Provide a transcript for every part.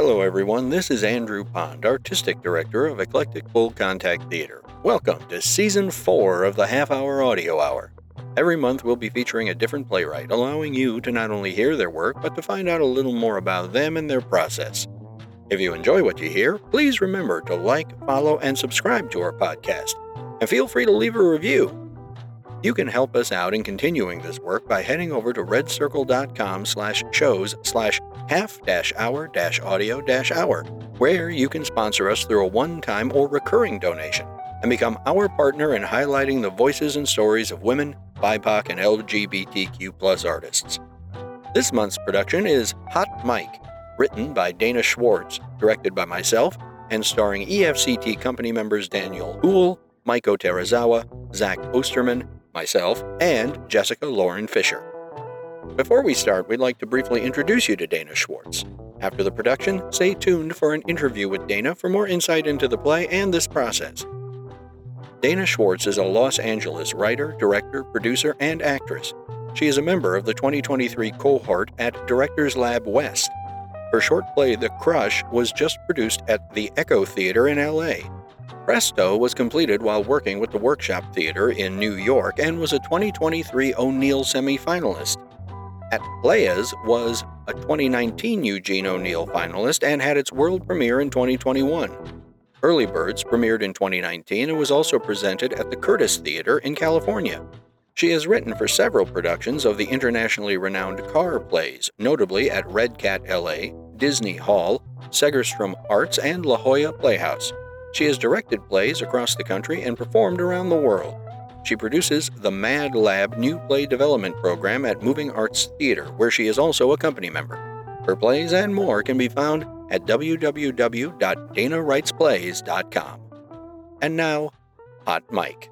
Hello, everyone. This is Andrew Pond, Artistic Director of Eclectic Full Contact Theater. Welcome to Season 4 of the Half Hour Audio Hour. Every month, we'll be featuring a different playwright, allowing you to not only hear their work, but to find out a little more about them and their process. If you enjoy what you hear, please remember to like, follow, and subscribe to our podcast. And feel free to leave a review. You can help us out in continuing this work by heading over to redcircle.com slash shows slash half dash hour dash audio dash hour, where you can sponsor us through a one-time or recurring donation and become our partner in highlighting the voices and stories of women, BIPOC, and LGBTQ plus artists. This month's production is Hot Mic, written by Dana Schwartz, directed by myself, and starring EFCT company members Daniel Houle, Maiko Terazawa, Zach Osterman, myself, and Jessica Lauren Fisher. Before we start, we'd like to briefly introduce you to Dana Schwartz. After the production, stay tuned for an interview with Dana for more insight into the play and this process. Dana Schwartz is a Los Angeles writer, director, producer, and actress. She is a member of the 2023 cohort at Directors Lab West. Her short play, The Crush, was just produced at the Echo Theater in LA Presto was completed while working with the Workshop Theater in New York and was a 2023 O'Neill semifinalist. At Playas was a 2019 Eugene O'Neill finalist and had its world premiere in 2021. Early Birds premiered in 2019 and was also presented at the Curtis Theater in California. She has written for several productions of the internationally renowned Car plays, notably at Red Cat LA, Disney Hall, Segerstrom Arts, and La Jolla Playhouse. She has directed plays across the country and performed around the world. She produces the Mad Lab New Play Development Program at Moving Arts Theater, where she is also a company member. Her plays and more can be found at www.danawritesplays.com. And now, Hot Mic.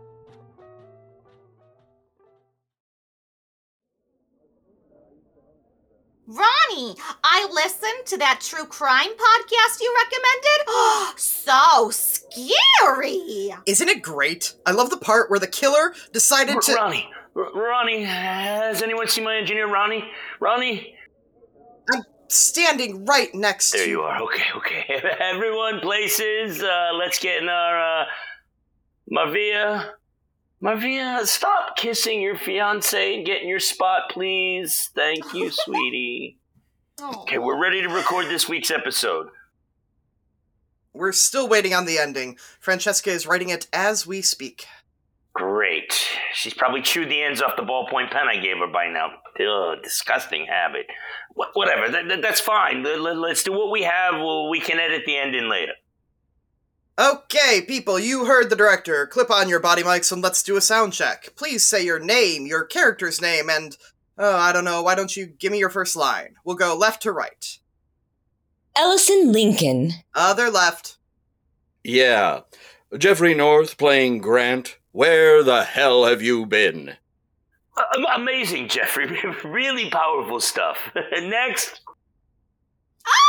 Ronnie, I listened to that true crime podcast you recommended. Oh, so scary. Isn't it great? I love the part where the killer decided to. Ronnie, R- Ronnie, has anyone seen my engineer, Ronnie? Ronnie? I'm standing right next there to. There you are. Okay, okay. Everyone, places. Uh, let's get in our uh, Marvia. Marvia, stop kissing your fiance and get in your spot, please. Thank you, sweetie. Oh. Okay, we're ready to record this week's episode. We're still waiting on the ending. Francesca is writing it as we speak. Great. She's probably chewed the ends off the ballpoint pen I gave her by now. Ugh, disgusting habit. Wh- whatever, that, that, that's fine. Let's do what we have. Well, we can edit the end in later. Okay, people, you heard the director. Clip on your body mics and let's do a sound check. Please say your name, your character's name, and. Oh, I don't know, why don't you give me your first line? We'll go left to right. Ellison Lincoln. Other left. Yeah. Jeffrey North playing Grant. Where the hell have you been? Uh, amazing, Jeffrey. really powerful stuff. Next.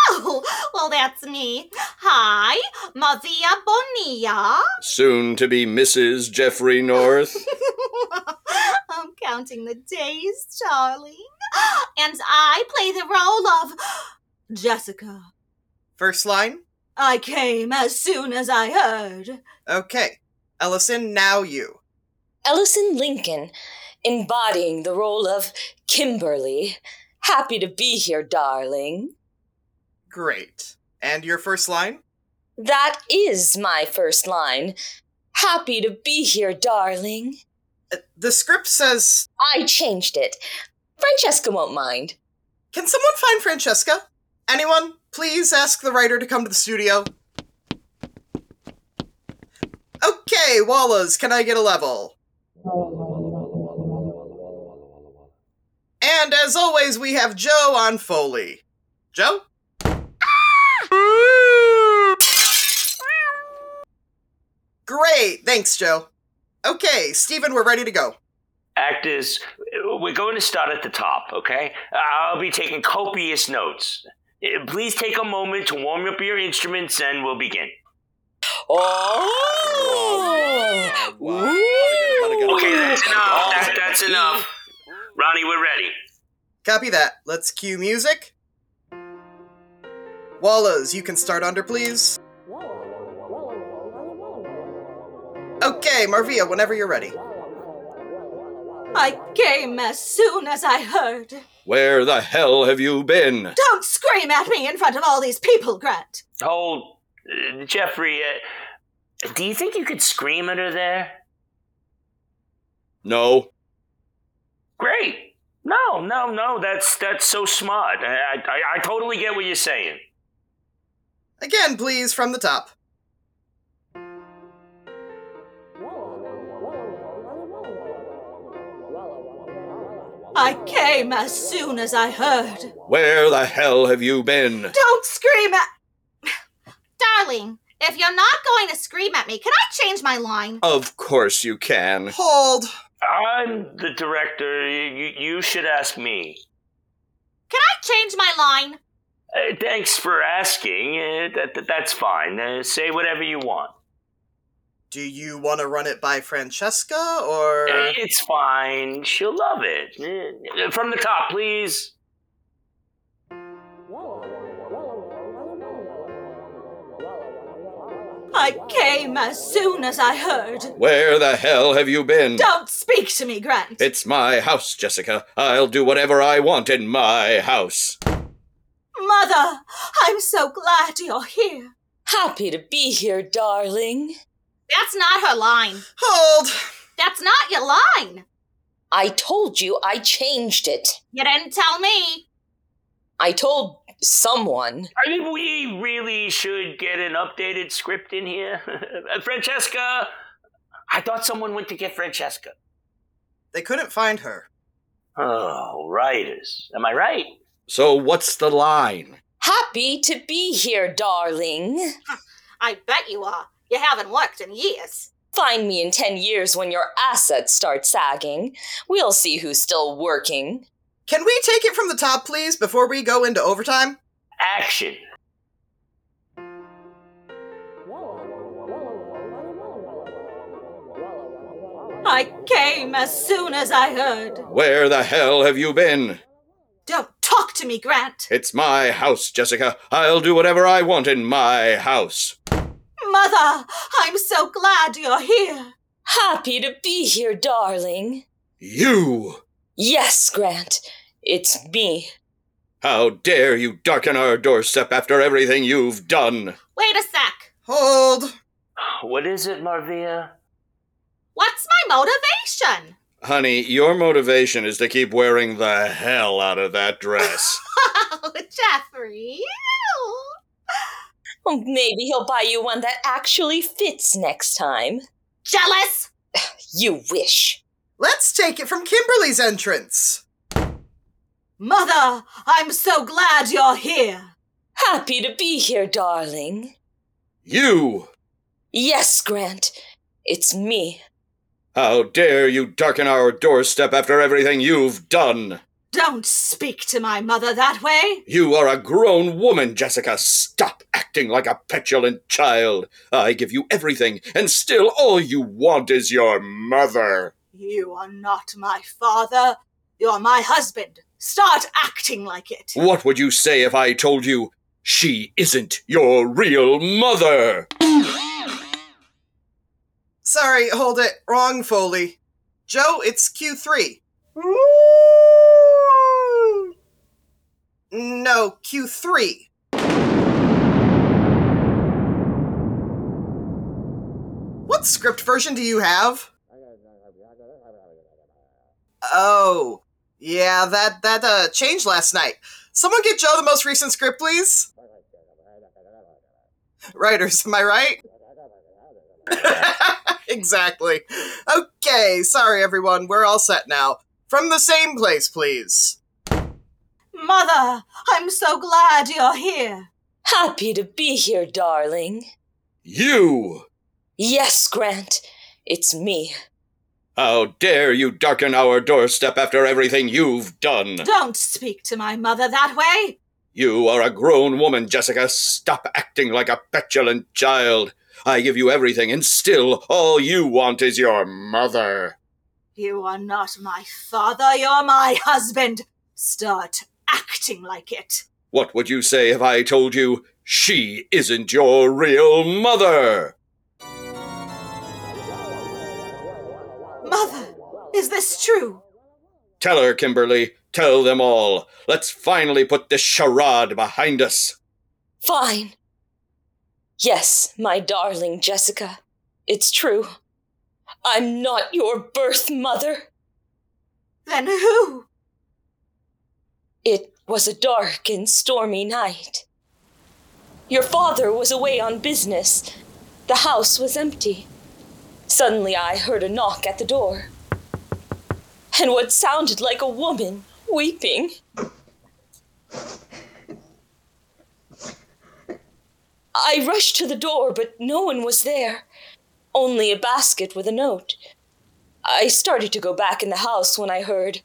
Oh, well, that's me. Hi, Mavia Bonilla. Soon to be Mrs. Jeffrey North. I'm counting the days, darling. And I play the role of Jessica. First line? I came as soon as I heard. Okay. Ellison, now you. Ellison Lincoln, embodying the role of Kimberly. Happy to be here, darling. Great. And your first line? That is my first line. Happy to be here, darling. Uh, the script says. I changed it. Francesca won't mind. Can someone find Francesca? Anyone? Please ask the writer to come to the studio. Okay, Wallas, can I get a level? And as always, we have Joe on Foley. Joe? Great, thanks, Joe. Okay, Stephen, we're ready to go. Actors, we're going to start at the top, okay? I'll be taking copious notes. Eh, please take a moment to warm up your instruments and we'll begin. Oh! Okay, that's enough. That, that's enough. Ronnie, we're ready. Copy that. Let's cue music. Wallas, you can start under, please. Okay, Marvia, whenever you're ready. I came as soon as I heard. Where the hell have you been? Don't scream at me in front of all these people, Grant. Hold, uh, Jeffrey. Uh, do you think you could scream at her there? No. Great. No, no, no. That's that's so smart. I I, I totally get what you're saying. Again, please, from the top. I came as soon as I heard. Where the hell have you been? Don't scream at. Darling, if you're not going to scream at me, can I change my line? Of course you can. Hold. I'm the director. You, you should ask me. Can I change my line? Uh, thanks for asking. Uh, that, that, that's fine. Uh, say whatever you want. Do you want to run it by Francesca or. It's fine. She'll love it. Uh, From the top, please. I came as soon as I heard. Where the hell have you been? Don't speak to me, Grant. It's my house, Jessica. I'll do whatever I want in my house. Mother, I'm so glad you're here. Happy to be here, darling. That's not her line. Hold! That's not your line. I told you I changed it. You didn't tell me. I told someone. I think we really should get an updated script in here. Uh, Francesca, I thought someone went to get Francesca. They couldn't find her. Oh, writers. Am I right? So what's the line? Happy to be here, darling. I bet you are. You haven't worked in years. Find me in 10 years when your assets start sagging. We'll see who's still working. Can we take it from the top, please, before we go into overtime? Action. I came as soon as I heard. Where the hell have you been? Don't talk to me, Grant. It's my house, Jessica. I'll do whatever I want in my house. Mother, I'm so glad you're here. Happy to be here, darling. You! Yes, Grant. It's me. How dare you darken our doorstep after everything you've done? Wait a sec. Hold! What is it, Marvia? What's my motivation? Honey, your motivation is to keep wearing the hell out of that dress. Oh, Jeffrey. Oh, maybe he'll buy you one that actually fits next time. Jealous? You wish. Let's take it from Kimberly's entrance. Mother, I'm so glad you're here. Happy to be here, darling. you! Yes, Grant. It's me. How dare you darken our doorstep after everything you've done? Don't speak to my mother that way. You are a grown woman, Jessica. Stop acting like a petulant child. I give you everything, and still all you want is your mother. You are not my father. You're my husband. Start acting like it. What would you say if I told you she isn't your real mother? Sorry, hold it. Wrong, Foley. Joe, it's Q3. No, Q3. Script version do you have? Oh, yeah, that that uh changed last night. Someone get Joe the most recent script, please. Writers, am I right? exactly. Okay, sorry everyone, we're all set now. From the same place, please. Mother, I'm so glad you're here. Happy to be here, darling. You! Yes, Grant. It's me. How dare you darken our doorstep after everything you've done? Don't speak to my mother that way. You are a grown woman, Jessica. Stop acting like a petulant child. I give you everything, and still all you want is your mother. You are not my father, you're my husband. Start acting like it. What would you say if I told you she isn't your real mother? Mother, is this true? Tell her, Kimberly. Tell them all. Let's finally put this charade behind us. Fine. Yes, my darling Jessica, it's true. I'm not your birth mother. Then who? It was a dark and stormy night. Your father was away on business. The house was empty. Suddenly I heard a knock at the door. And what sounded like a woman weeping. I rushed to the door, but no one was there. Only a basket with a note. I started to go back in the house when I heard.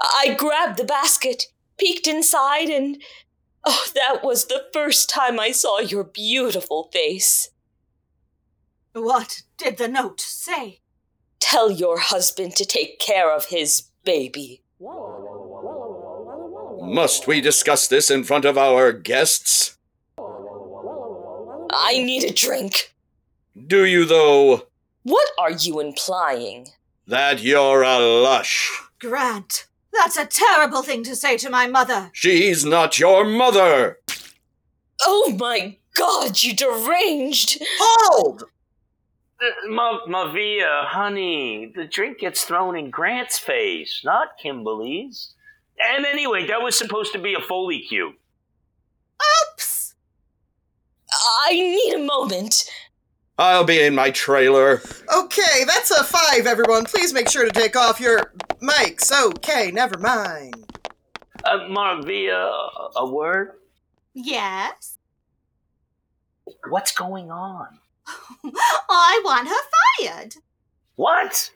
I grabbed the basket, peeked inside, and. Oh, that was the first time I saw your beautiful face. What did the note say? Tell your husband to take care of his baby. Must we discuss this in front of our guests? I need a drink. Do you, though? What are you implying? That you're a lush. Grant, that's a terrible thing to say to my mother. She's not your mother. Oh my god, you deranged! Hold! Uh, Ma- Mavia, honey, the drink gets thrown in Grant's face, not Kimberly's. And anyway, that was supposed to be a Foley cue. Oops! I need a moment. I'll be in my trailer. Okay, that's a five, everyone. Please make sure to take off your mics. Okay, never mind. Uh, Marvia, a word? Yes? What's going on? I want her fired. What?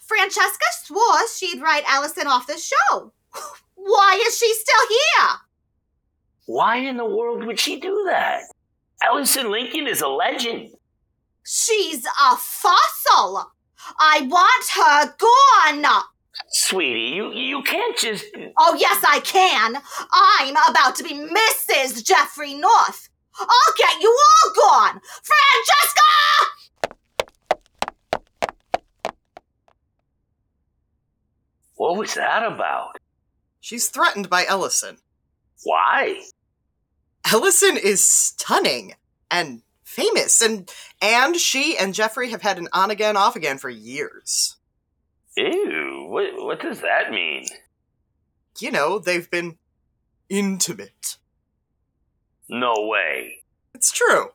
Francesca swore she'd write Allison off the show. Why is she still here? Why in the world would she do that? Allison Lincoln is a legend. She's a fossil. I want her gone. Sweetie, you, you can't just. Oh, yes, I can. I'm about to be Mrs. Jeffrey North. I'll get you all gone. Francesca! What was that about? She's threatened by Ellison. Why? Ellison is stunning and famous, and and she and Jeffrey have had an on again, off again for years. Ew, what, what does that mean? You know, they've been intimate. No way. It's true.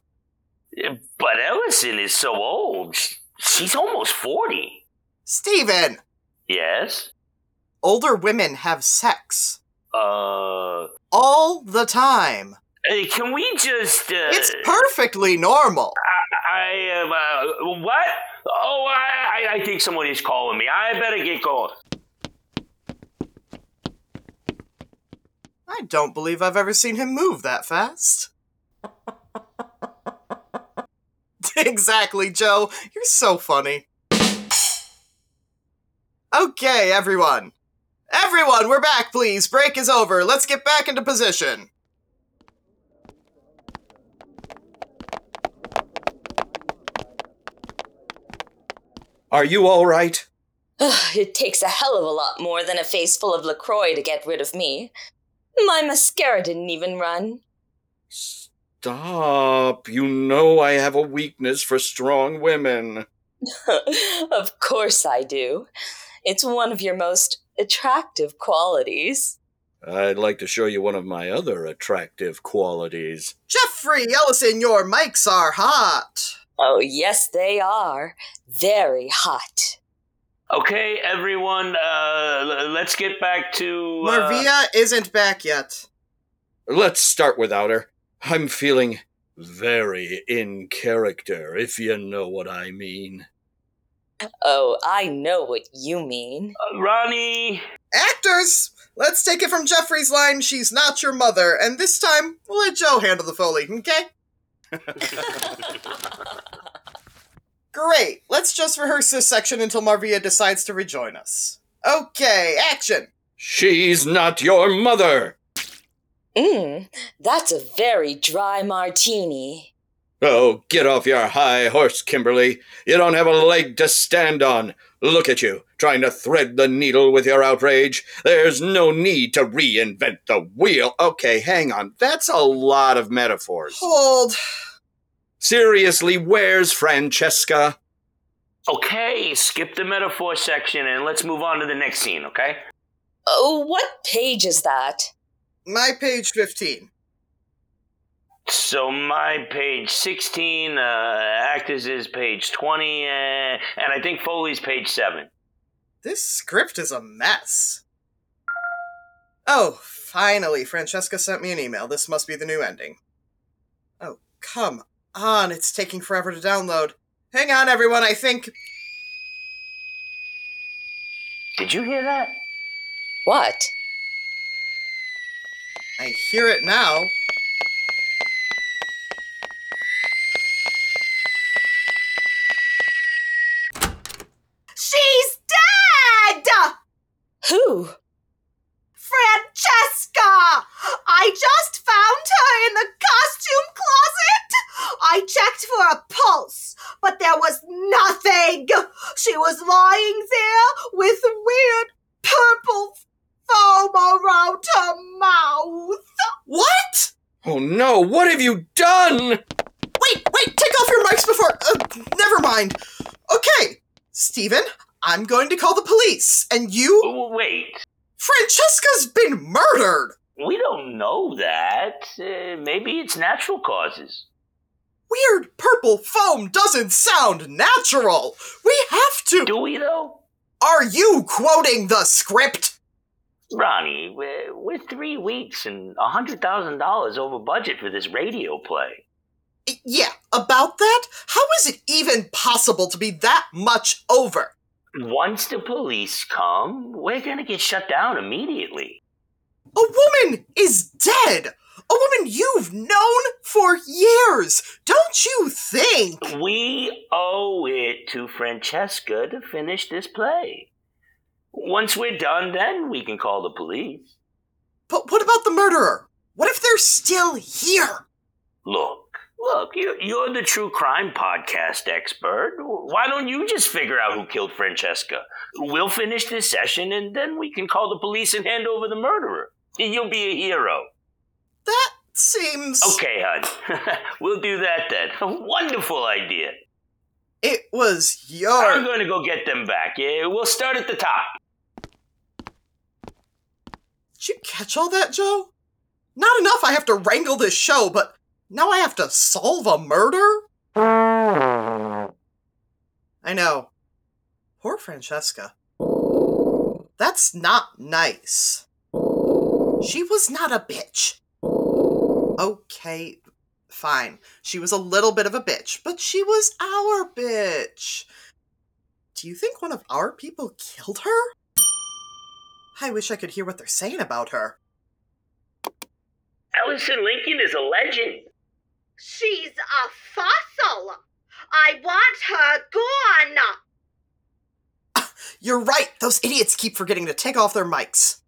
But Ellison is so old. She's almost 40. Steven! Yes? Older women have sex. Uh. All the time. Hey, can we just. Uh, It's perfectly normal. I. am. uh, what? Oh, I, I, I think someone is calling me. I better get going. I don't believe I've ever seen him move that fast. exactly, Joe. You're so funny. Okay, everyone. Everyone, we're back, please. Break is over. Let's get back into position. Are you all right? it takes a hell of a lot more than a face full of LaCroix to get rid of me. My mascara didn't even run. Stop. You know I have a weakness for strong women. of course I do. It's one of your most attractive qualities. I'd like to show you one of my other attractive qualities. Jeffrey Ellison, your mics are hot. Oh, yes, they are. Very hot. Okay, everyone, uh, l- let's get back to. Uh, Marvia isn't back yet. Let's start without her. I'm feeling very in character, if you know what I mean. Oh, I know what you mean. uh, Ronnie! Actors! Let's take it from Jeffrey's line, she's not your mother, and this time, we'll let Joe handle the Foley, okay? Great. Let's just rehearse this section until Marvia decides to rejoin us. Okay, action. She's not your mother! Mmm, that's a very dry martini. Oh, get off your high horse, Kimberly. You don't have a leg to stand on. Look at you, trying to thread the needle with your outrage. There's no need to reinvent the wheel. Okay, hang on. That's a lot of metaphors. Hold. Seriously, where's Francesca? Okay, skip the metaphor section and let's move on to the next scene, okay? Oh, what page is that? My page 15. So my page 16, uh, Actors is page 20, uh, and I think Foley's page 7. This script is a mess. Oh, finally, Francesca sent me an email. This must be the new ending. Oh, come on, it's taking forever to download. Hang on, everyone, I think. Did you hear that? What? I hear it now. She's dead! Who? Francesca! I just found her in the costume closet! I checked for a pulse, but there was nothing! She was lying there with weird purple foam around her mouth! What? Oh no, what have you done? Wait, wait, take off your mics before. Uh, never mind. Okay, Steven, I'm going to call the police, and you. Wait, Francesca's been murdered! we don't know that. Uh, maybe it's natural causes. Weird purple foam doesn't sound natural! We have to. Do we, though? Are you quoting the script? Ronnie, we're, we're three weeks and a $100,000 over budget for this radio play. Yeah, about that? How is it even possible to be that much over? Once the police come, we're gonna get shut down immediately. A woman is dead! A woman you've known for years! Don't you think? We owe it to Francesca to finish this play. Once we're done, then we can call the police. But what about the murderer? What if they're still here? Look, look, you- you're the true crime podcast expert. Why don't you just figure out who killed Francesca? We'll finish this session and then we can call the police and hand over the murderer. You'll be a hero. That seems. Okay, hon. we'll do that then. A wonderful idea. It was I'm your. going to go get them back. Yeah, we'll start at the top. Did you catch all that, Joe? Not enough I have to wrangle this show, but now I have to solve a murder? I know. Poor Francesca. That's not nice. She was not a bitch. Okay, fine. She was a little bit of a bitch, but she was our bitch. Do you think one of our people killed her? I wish I could hear what they're saying about her. Allison Lincoln is a legend. She's a fossil! I want her gone! You're right, those idiots keep forgetting to take off their mics.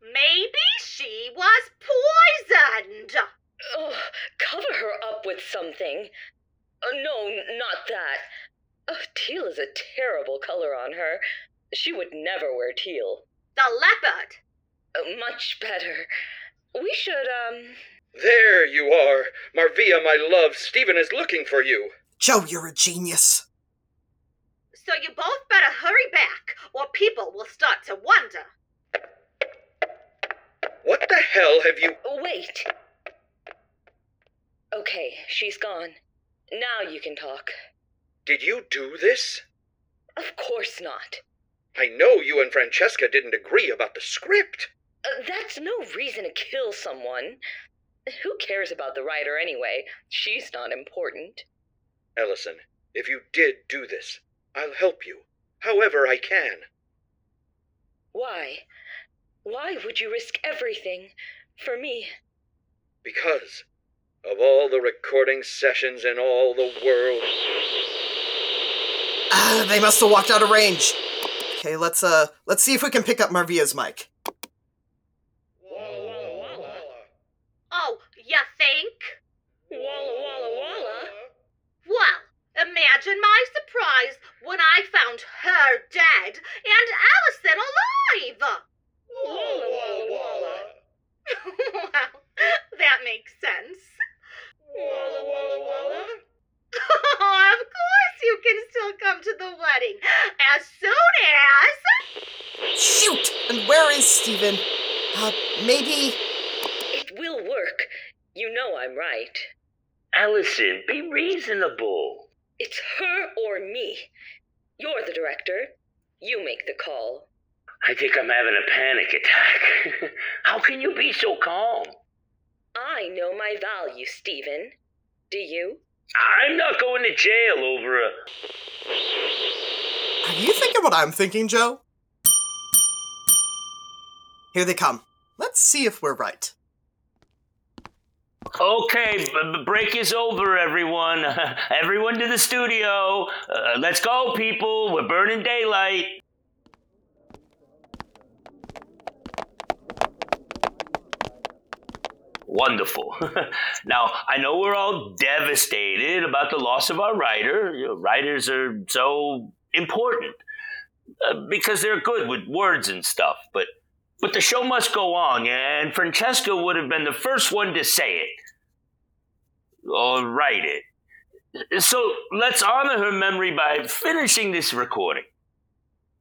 Maybe she was poisoned! Oh, cover her up with something. Uh, no, not that. Oh, teal is a terrible color on her. She would never wear teal. The leopard! Uh, much better. We should, um. There you are. Marvia, my love, Stephen is looking for you. Joe, you're a genius. So you both better hurry back, or people will start to wonder. What the hell have you. Wait. Okay, she's gone. Now you can talk. Did you do this? Of course not. I know you and Francesca didn't agree about the script. Uh, that's no reason to kill someone. Who cares about the writer anyway? She's not important. Ellison, if you did do this, I'll help you, however I can. Why? Why would you risk everything for me? Because of all the recording sessions in all the world. Ah, they must have walked out of range. Okay, let's uh let's see if we can pick up Marvia's mic. Oh, you think? Walla walla walla. Well, imagine my surprise when I found her dead and Allison alive! Walla walla walla. well, that makes sense. Walla walla walla. of course you can still come to the wedding as soon as. Shoot! And where is Stephen? Uh, maybe. It will work. You know I'm right. Allison, be reasonable. It's her or me. You're the director. You make the call. I think I'm having a panic attack. How can you be so calm? I know my value, Stephen. Do you? I'm not going to jail over a. Are you thinking what I'm thinking, Joe? Here they come. Let's see if we're right. Okay, b- b- break is over, everyone. everyone to the studio. Uh, let's go, people. We're burning daylight. Wonderful. now, I know we're all devastated about the loss of our writer. You know, writers are so important uh, because they're good with words and stuff, but but the show must go on, and Francesca would have been the first one to say it or write it. So let's honor her memory by finishing this recording.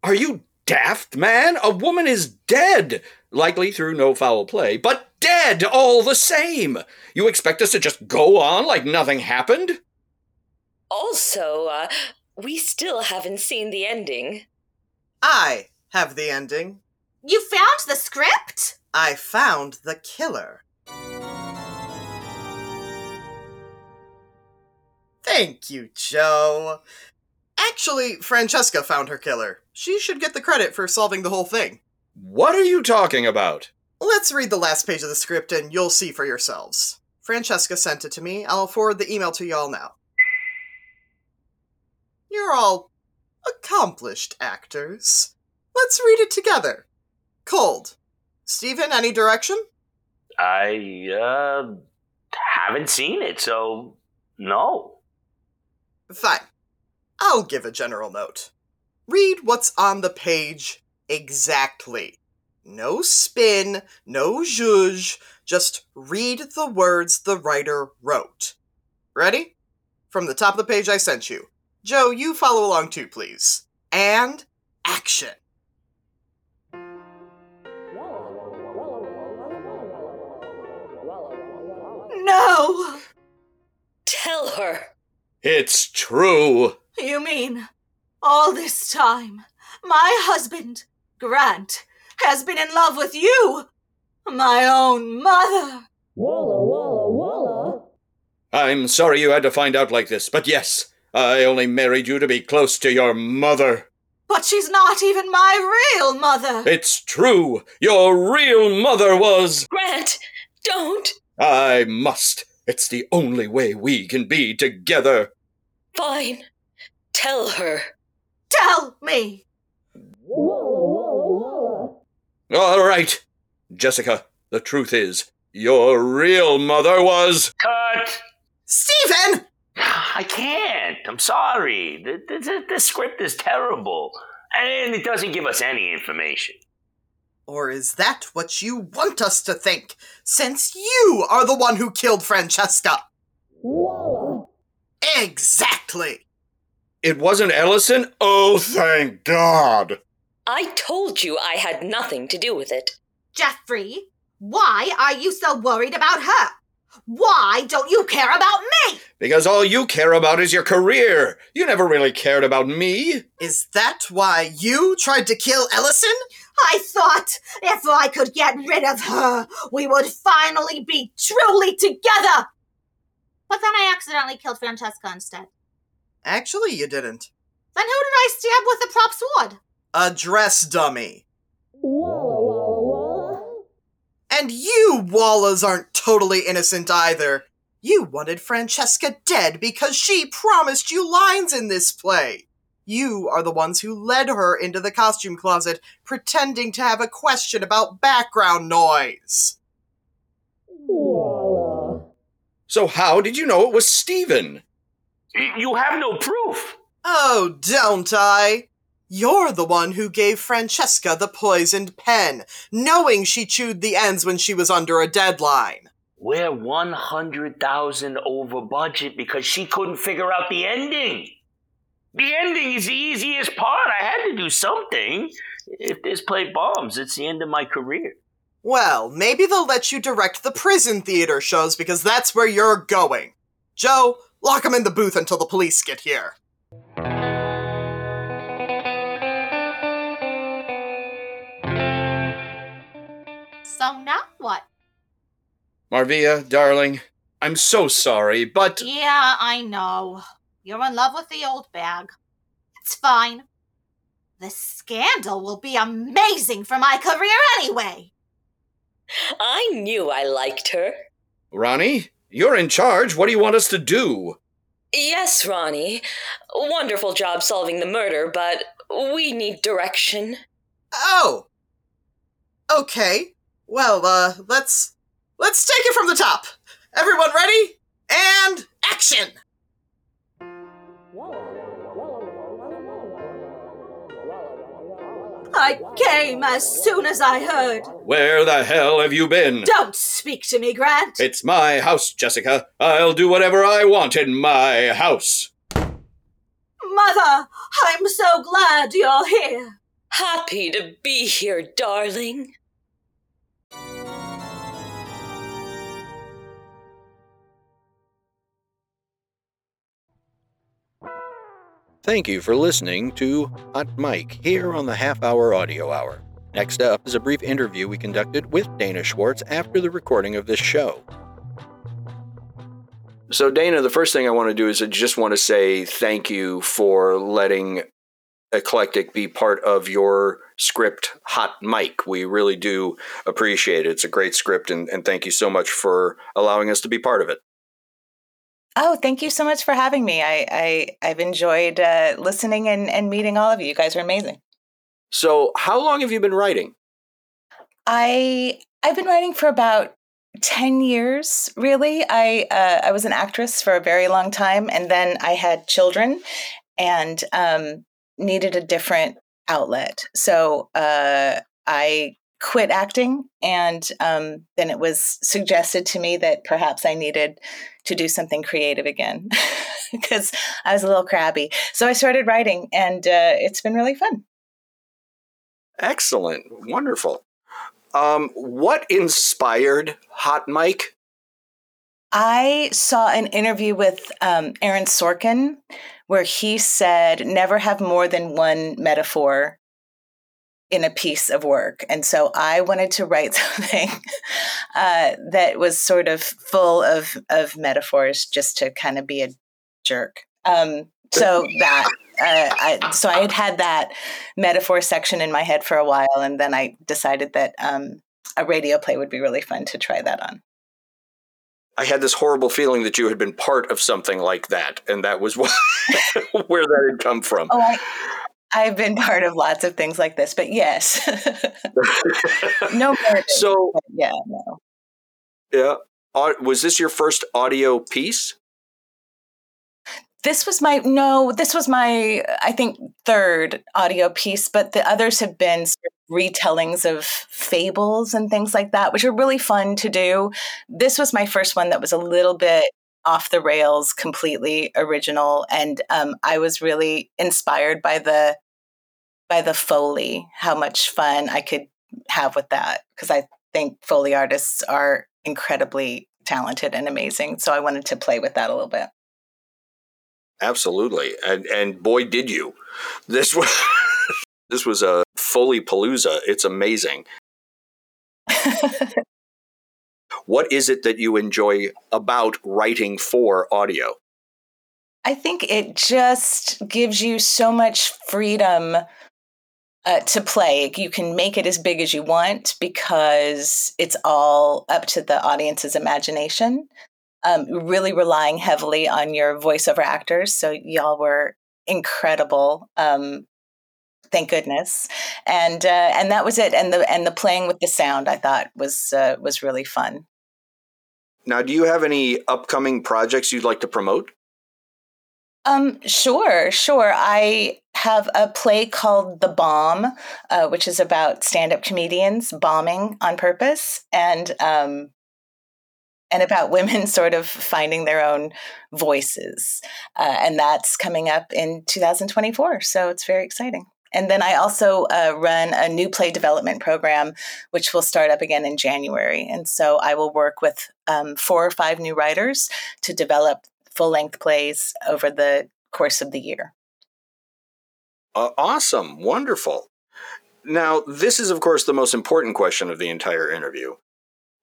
Are you daft, man? A woman is dead, likely through no foul play, but dead all the same. You expect us to just go on like nothing happened? Also, uh, we still haven't seen the ending. I have the ending. You found the script? I found the killer. Thank you, Joe. Actually, Francesca found her killer. She should get the credit for solving the whole thing. What are you talking about? Let's read the last page of the script and you'll see for yourselves. Francesca sent it to me. I'll forward the email to y'all now. You're all accomplished actors. Let's read it together. Cold. Stephen, any direction? I uh, haven't seen it, so no. Fine. I'll give a general note. Read what's on the page exactly. No spin, no zhuzh, just read the words the writer wrote. Ready? From the top of the page I sent you. Joe, you follow along too, please. And action. No! Tell her. It's true. You mean all this time, my husband, Grant, has been in love with you? My own mother? Walla walla walla. I'm sorry you had to find out like this, but yes, I only married you to be close to your mother. But she's not even my real mother. It's true. Your real mother was. Grant, don't. I must. It's the only way we can be together. Fine. Tell her. Tell me. All right. Jessica, the truth is, your real mother was. Cut! Stephen! I can't. I'm sorry. The, the, the, the script is terrible. And it doesn't give us any information. Or is that what you want us to think, since you are the one who killed Francesca? Exactly! It wasn't Ellison? Oh, thank God. I told you I had nothing to do with it. Jeffrey, why are you so worried about her? Why don't you care about me? Because all you care about is your career. You never really cared about me. Is that why you tried to kill Ellison? I thought if I could get rid of her, we would finally be truly together. But then I accidentally killed Francesca instead. Actually, you didn't. Then who did I stab with the prop sword? A dress dummy. And you, Wallas, aren't totally innocent either. You wanted Francesca dead because she promised you lines in this play. You are the ones who led her into the costume closet, pretending to have a question about background noise. So how did you know it was Steven? You have no proof. Oh, don't I? You're the one who gave Francesca the poisoned pen, knowing she chewed the ends when she was under a deadline. We're 100,000 over budget because she couldn't figure out the ending. The ending is the easiest part. I had to do something. If this play bombs, it's the end of my career. Well, maybe they'll let you direct the prison theater shows because that's where you're going. Joe, lock him in the booth until the police get here. So now what? Marvia, darling, I'm so sorry, but Yeah, I know. You're in love with the old bag. It's fine. The scandal will be amazing for my career anyway. I knew I liked her. Ronnie, you're in charge. What do you want us to do? Yes, Ronnie. Wonderful job solving the murder, but we need direction. Oh. Okay. Well, uh, let's let's take it from the top. Everyone ready? And action. I came as soon as I heard. Where the hell have you been? Don't speak to me, Grant. It's my house, Jessica. I'll do whatever I want in my house. Mother, I'm so glad you're here. Happy to be here, darling. Thank you for listening to Hot Mic here on the Half Hour Audio Hour. Next up is a brief interview we conducted with Dana Schwartz after the recording of this show. So, Dana, the first thing I want to do is I just want to say thank you for letting Eclectic be part of your script, Hot Mic. We really do appreciate it. It's a great script, and, and thank you so much for allowing us to be part of it. Oh, thank you so much for having me. I, I I've enjoyed uh, listening and, and meeting all of you. You guys are amazing. So, how long have you been writing? I I've been writing for about ten years. Really, I uh, I was an actress for a very long time, and then I had children, and um, needed a different outlet. So uh, I quit acting, and um, then it was suggested to me that perhaps I needed to do something creative again because I was a little crabby. So I started writing, and uh, it's been really fun. Excellent. Wonderful. Um, what inspired Hot Mic? I saw an interview with um, Aaron Sorkin where he said, never have more than one metaphor in a piece of work. And so I wanted to write something uh, that was sort of full of, of metaphors just to kind of be a jerk. Um, so that. Uh, I, so I had had that metaphor section in my head for a while, and then I decided that um, a radio play would be really fun to try that on. I had this horrible feeling that you had been part of something like that, and that was what, where that had come from. Oh, I, I've been part of lots of things like this, but yes, no so, yeah, no. yeah, was this your first audio piece? This was my no. This was my I think third audio piece, but the others have been retellings of fables and things like that, which are really fun to do. This was my first one that was a little bit off the rails, completely original, and um, I was really inspired by the by the foley. How much fun I could have with that because I think foley artists are incredibly talented and amazing. So I wanted to play with that a little bit. Absolutely, and and boy, did you! This was this was a Foley Palooza. It's amazing. What is it that you enjoy about writing for audio? I think it just gives you so much freedom uh, to play. You can make it as big as you want because it's all up to the audience's imagination. Um, really relying heavily on your voiceover actors. So, y'all were incredible. Um, thank goodness, and uh, and that was it. And the and the playing with the sound I thought was uh, was really fun. Now, do you have any upcoming projects you'd like to promote? Um, sure, sure. I have a play called The Bomb, uh, which is about stand-up comedians bombing on purpose, and um, and about women sort of finding their own voices, uh, and that's coming up in 2024. So it's very exciting. And then I also uh, run a new play development program, which will start up again in January. And so I will work with um, four or five new writers to develop full length plays over the course of the year. Uh, awesome. Wonderful. Now, this is, of course, the most important question of the entire interview,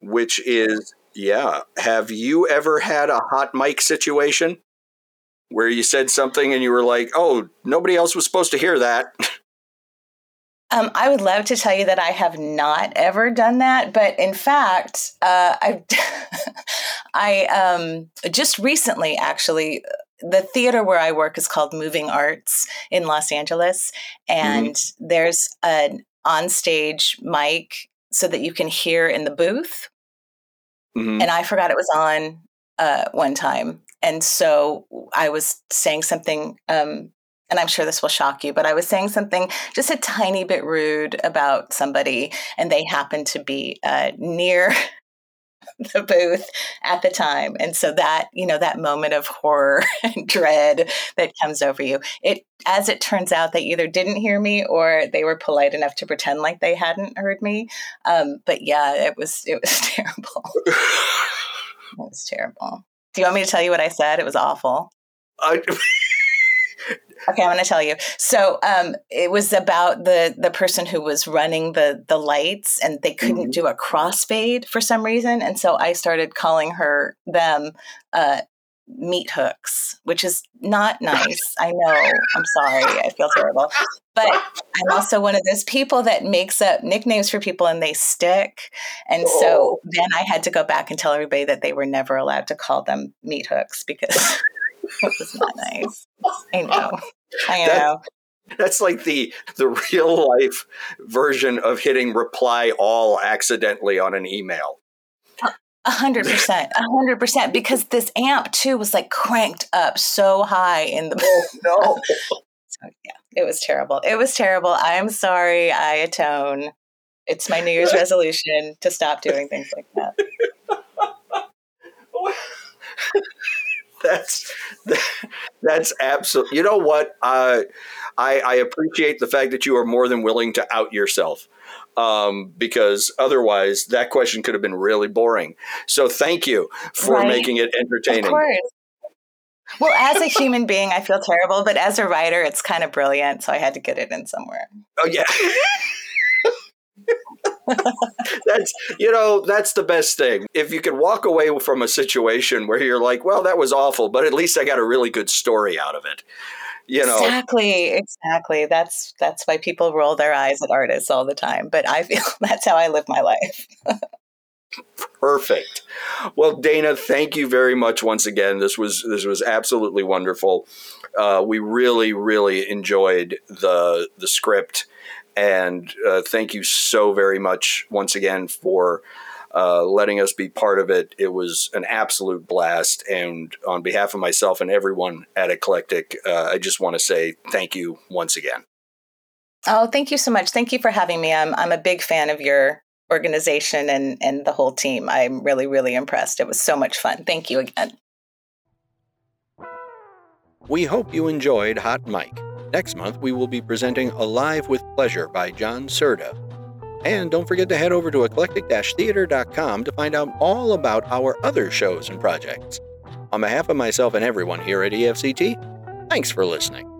which is yeah, have you ever had a hot mic situation where you said something and you were like, oh, nobody else was supposed to hear that? Um, I would love to tell you that I have not ever done that, but in fact, uh, I, I um, just recently actually the theater where I work is called Moving Arts in Los Angeles, mm-hmm. and mm-hmm. there's an onstage mic so that you can hear in the booth. Mm-hmm. And I forgot it was on uh, one time, and so I was saying something um, and I'm sure this will shock you, but I was saying something just a tiny bit rude about somebody, and they happened to be uh, near the booth at the time. And so that, you know, that moment of horror and dread that comes over you, it, as it turns out, they either didn't hear me or they were polite enough to pretend like they hadn't heard me. Um, but yeah, it was, it was terrible. it was terrible. Do you want me to tell you what I said? It was awful. I. Okay, I'm going to tell you. So um, it was about the the person who was running the the lights, and they couldn't mm-hmm. do a crossfade for some reason, and so I started calling her them uh, meat hooks, which is not nice. I know. I'm sorry. I feel terrible. But I'm also one of those people that makes up nicknames for people and they stick. And so oh. then I had to go back and tell everybody that they were never allowed to call them meat hooks because it was not nice. I know. I know. That, that's like the the real life version of hitting reply all accidentally on an email. A hundred percent, a hundred percent. Because this amp too was like cranked up so high in the. Oh, no. so, yeah, it was terrible. It was terrible. I'm sorry. I atone. It's my New Year's resolution to stop doing things like that. that's that's absolutely. You know what? Uh, I, I appreciate the fact that you are more than willing to out yourself. Um, because otherwise that question could have been really boring. So thank you for right. making it entertaining. Of course. Well, as a human being, I feel terrible, but as a writer, it's kind of brilliant. So I had to get it in somewhere. Oh, yeah. that's you know that's the best thing. If you can walk away from a situation where you're like well that was awful but at least i got a really good story out of it you know? Exactly exactly. That's that's why people roll their eyes at artists all the time but i feel that's how i live my life. Perfect. Well dana thank you very much once again. This was this was absolutely wonderful. Uh, we really really enjoyed the the script and uh, thank you so very much once again for uh, letting us be part of it. It was an absolute blast. And on behalf of myself and everyone at Eclectic, uh, I just want to say thank you once again. Oh, thank you so much. Thank you for having me. I'm, I'm a big fan of your organization and, and the whole team. I'm really, really impressed. It was so much fun. Thank you again. We hope you enjoyed Hot Mic. Next month, we will be presenting Alive with Pleasure by John Serta. And don't forget to head over to eclectic theater.com to find out all about our other shows and projects. On behalf of myself and everyone here at EFCT, thanks for listening.